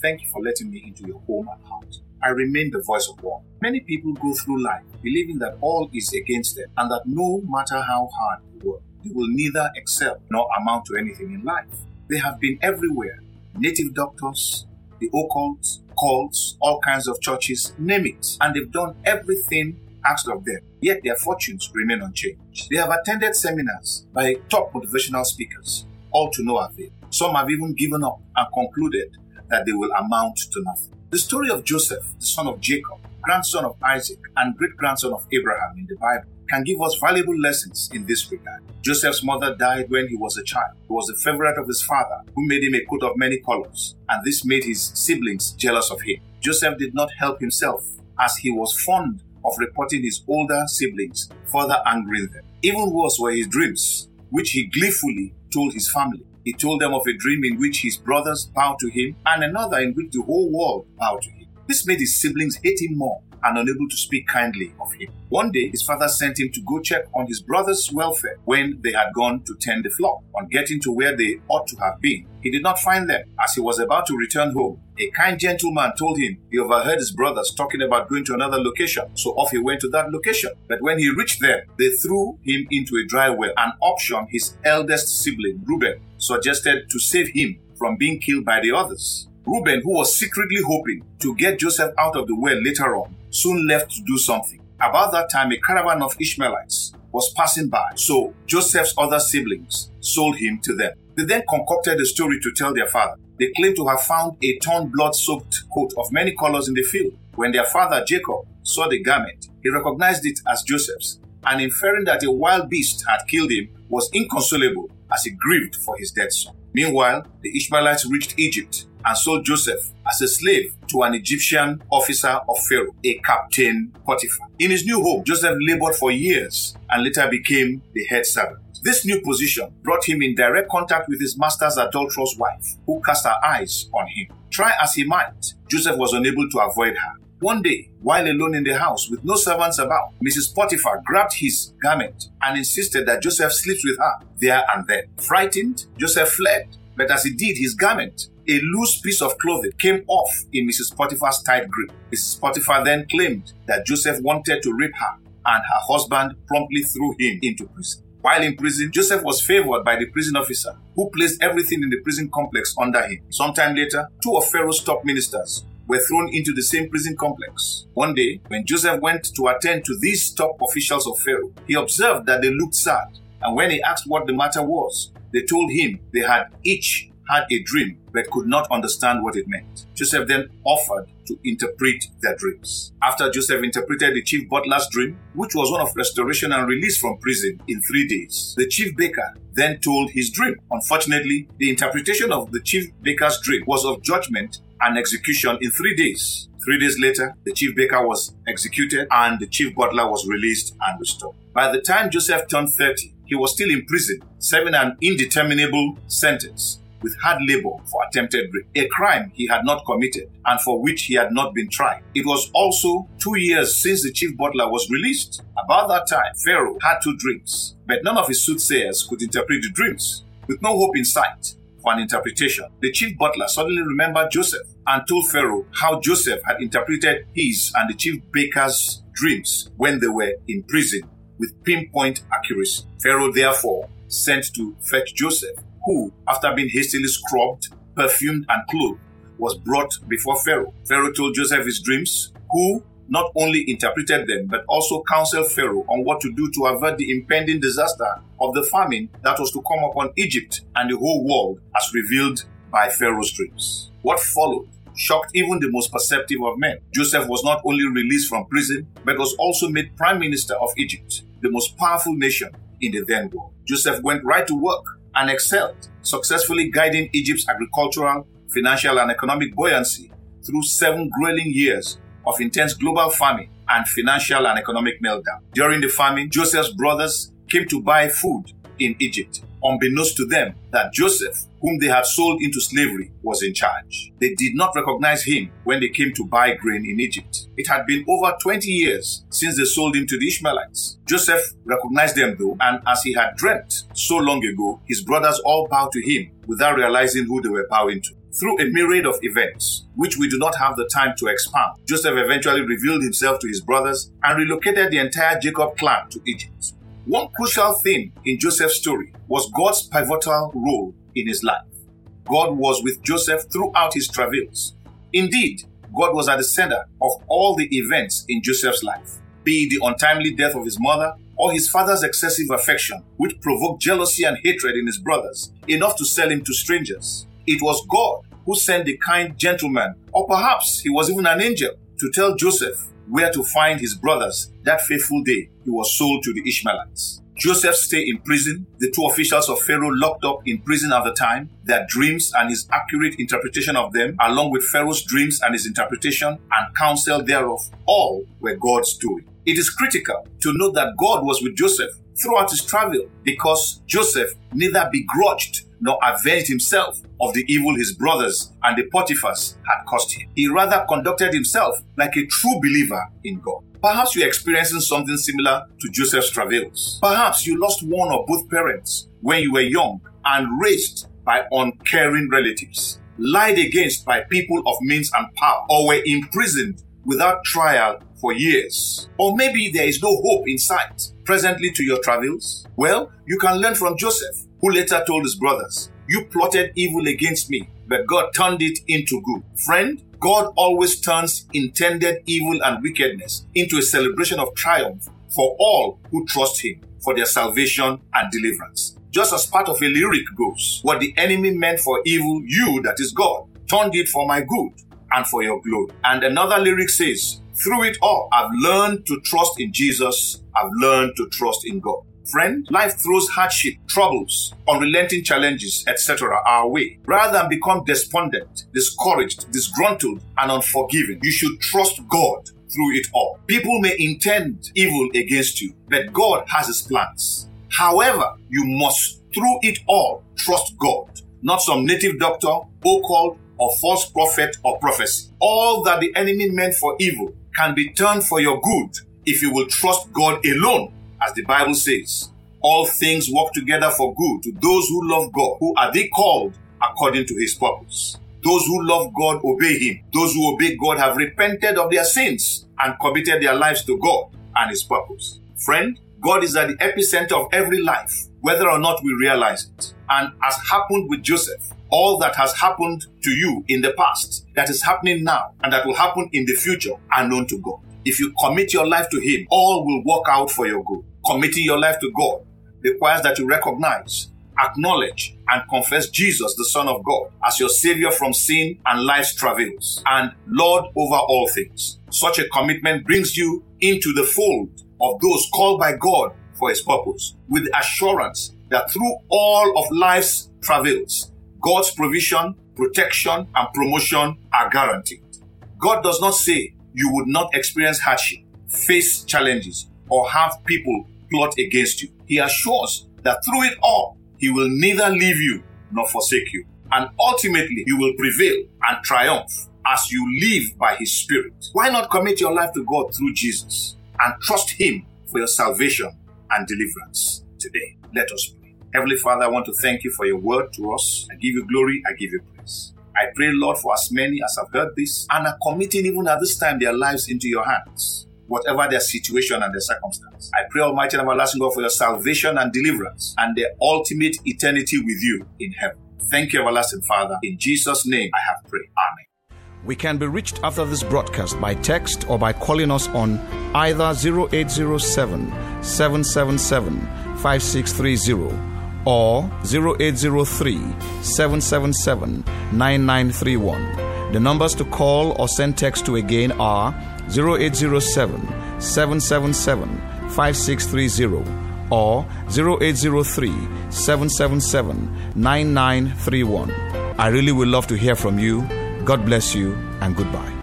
Thank you for letting me into your home and heart. I remain the voice of one. Many people go through life believing that all is against them and that no matter how hard they work, they will neither excel nor amount to anything in life. They have been everywhere native doctors, the occult, cults, all kinds of churches, name it, and they've done everything asked of them, yet their fortunes remain unchanged. They have attended seminars by top motivational speakers, all to no avail. Some have even given up and concluded that they will amount to nothing. The story of Joseph, the son of Jacob, grandson of Isaac, and great grandson of Abraham in the Bible can give us valuable lessons in this regard. Joseph's mother died when he was a child. He was the favorite of his father, who made him a coat of many colors, and this made his siblings jealous of him. Joseph did not help himself, as he was fond of reporting his older siblings, further angering them. Even worse were his dreams, which he gleefully told his family. He told them of a dream in which his brothers bowed to him and another in which the whole world bowed to him. This made his siblings hate him more and unable to speak kindly of him. One day, his father sent him to go check on his brother's welfare when they had gone to tend the flock. On getting to where they ought to have been, he did not find them. As he was about to return home, a kind gentleman told him he overheard his brothers talking about going to another location, so off he went to that location. But when he reached there, they threw him into a dry well, and option his eldest sibling, Reuben, suggested to save him from being killed by the others. Reuben, who was secretly hoping to get Joseph out of the well later on, soon left to do something. About that time, a caravan of Ishmaelites was passing by, so Joseph's other siblings sold him to them. They then concocted a story to tell their father. They claimed to have found a torn, blood soaked coat of many colors in the field. When their father, Jacob, saw the garment, he recognized it as Joseph's, and inferring that a wild beast had killed him, was inconsolable as he grieved for his dead son. Meanwhile, the Ishmaelites reached Egypt and sold Joseph as a slave to an Egyptian officer of Pharaoh, a captain Potiphar. In his new home, Joseph labored for years and later became the head servant. This new position brought him in direct contact with his master's adulterous wife, who cast her eyes on him. Try as he might, Joseph was unable to avoid her. One day, while alone in the house with no servants about, Mrs. Potiphar grabbed his garment and insisted that Joseph sleeps with her there and then. Frightened, Joseph fled, but as he did, his garment a loose piece of clothing came off in Mrs. Potiphar's tight grip. Mrs. Potiphar then claimed that Joseph wanted to rape her, and her husband promptly threw him into prison. While in prison, Joseph was favored by the prison officer, who placed everything in the prison complex under him. Sometime later, two of Pharaoh's top ministers were thrown into the same prison complex. One day, when Joseph went to attend to these top officials of Pharaoh, he observed that they looked sad, and when he asked what the matter was, they told him they had each had a dream but could not understand what it meant. Joseph then offered to interpret their dreams. After Joseph interpreted the chief butler's dream, which was one of restoration and release from prison in three days, the chief baker then told his dream. Unfortunately, the interpretation of the chief baker's dream was of judgment and execution in three days. Three days later, the chief baker was executed and the chief butler was released and restored. By the time Joseph turned 30, he was still in prison, serving an indeterminable sentence with hard labor for attempted rape, a crime he had not committed and for which he had not been tried. It was also two years since the chief butler was released. About that time, Pharaoh had two dreams, but none of his soothsayers could interpret the dreams. With no hope in sight an interpretation, the chief butler suddenly remembered Joseph and told Pharaoh how Joseph had interpreted his and the chief baker's dreams when they were in prison with pinpoint accuracy. Pharaoh therefore sent to fetch Joseph who, after being hastily scrubbed, perfumed, and clothed, was brought before Pharaoh. Pharaoh told Joseph his dreams, who not only interpreted them, but also counseled Pharaoh on what to do to avert the impending disaster of the famine that was to come upon Egypt and the whole world as revealed by Pharaoh's dreams. What followed shocked even the most perceptive of men. Joseph was not only released from prison, but was also made prime minister of Egypt, the most powerful nation in the then world. Joseph went right to work and excelled, successfully guiding Egypt's agricultural, financial, and economic buoyancy through seven grueling years of intense global famine and financial and economic meltdown. During the famine, Joseph's brothers came to buy food in Egypt, unbeknownst to them that Joseph, whom they had sold into slavery, was in charge. They did not recognize him when they came to buy grain in Egypt. It had been over 20 years since they sold him to the Ishmaelites. Joseph recognized them though, and as he had dreamt so long ago, his brothers all bowed to him without realizing who they were bowing to. Through a myriad of events, which we do not have the time to expound, Joseph eventually revealed himself to his brothers and relocated the entire Jacob clan to Egypt. One crucial thing in Joseph's story was God's pivotal role in his life. God was with Joseph throughout his travails. Indeed, God was at the center of all the events in Joseph's life, be it the untimely death of his mother or his father's excessive affection, which provoked jealousy and hatred in his brothers, enough to sell him to strangers. It was God who sent the kind gentleman, or perhaps he was even an angel, to tell Joseph where to find his brothers that fateful day he was sold to the Ishmaelites. Joseph's stay in prison, the two officials of Pharaoh locked up in prison at the time, their dreams and his accurate interpretation of them, along with Pharaoh's dreams and his interpretation and counsel thereof, all were God's doing. It is critical to note that God was with Joseph throughout his travel because Joseph neither begrudged nor avenged himself of the evil his brothers and the Potiphars had caused him. He rather conducted himself like a true believer in God. Perhaps you're experiencing something similar to Joseph's travails. Perhaps you lost one or both parents when you were young and raised by uncaring relatives, lied against by people of means and power, or were imprisoned without trial for years. Or maybe there is no hope in sight presently to your travels. Well, you can learn from Joseph, who later told his brothers, You plotted evil against me, but God turned it into good. Friend, God always turns intended evil and wickedness into a celebration of triumph for all who trust Him for their salvation and deliverance. Just as part of a lyric goes, what the enemy meant for evil, you, that is God, turned it for my good and for your glory. And another lyric says, through it all, I've learned to trust in Jesus. I've learned to trust in God. Friend, life throws hardship, troubles, unrelenting challenges, etc. our way. Rather than become despondent, discouraged, disgruntled, and unforgiving, you should trust God through it all. People may intend evil against you, but God has his plans. However, you must, through it all, trust God, not some native doctor, occult, or false prophet or prophecy. All that the enemy meant for evil can be turned for your good if you will trust God alone as the Bible says, all things work together for good to those who love God, who are they called according to his purpose. Those who love God obey him. Those who obey God have repented of their sins and committed their lives to God and his purpose. Friend, God is at the epicenter of every life, whether or not we realize it. And as happened with Joseph, all that has happened to you in the past, that is happening now, and that will happen in the future are known to God. If you commit your life to Him, all will work out for your good. Committing your life to God requires that you recognize, acknowledge, and confess Jesus, the Son of God, as your Savior from sin and life's travails, and Lord over all things. Such a commitment brings you into the fold of those called by God for His purpose, with the assurance that through all of life's travails, God's provision, protection, and promotion are guaranteed. God does not say you would not experience hardship, face challenges, or have people plot against you. He assures that through it all, He will neither leave you nor forsake you. And ultimately, you will prevail and triumph as you live by His Spirit. Why not commit your life to God through Jesus and trust Him for your salvation and deliverance today? Let us pray. Heavenly Father, I want to thank you for your word to us. I give you glory, I give you praise. I pray, Lord, for as many as have heard this and are committing even at this time their lives into your hands, whatever their situation and their circumstance. I pray, Almighty and everlasting God, for your salvation and deliverance and their ultimate eternity with you in heaven. Thank you, everlasting Father. In Jesus' name I have prayed. Amen. We can be reached after this broadcast by text or by calling us on either 0807 777 5630 or 0803 777 9931. The numbers to call or send text to again are 0807 777 5630 or 0803 777 9931. I really would love to hear from you. God bless you and goodbye.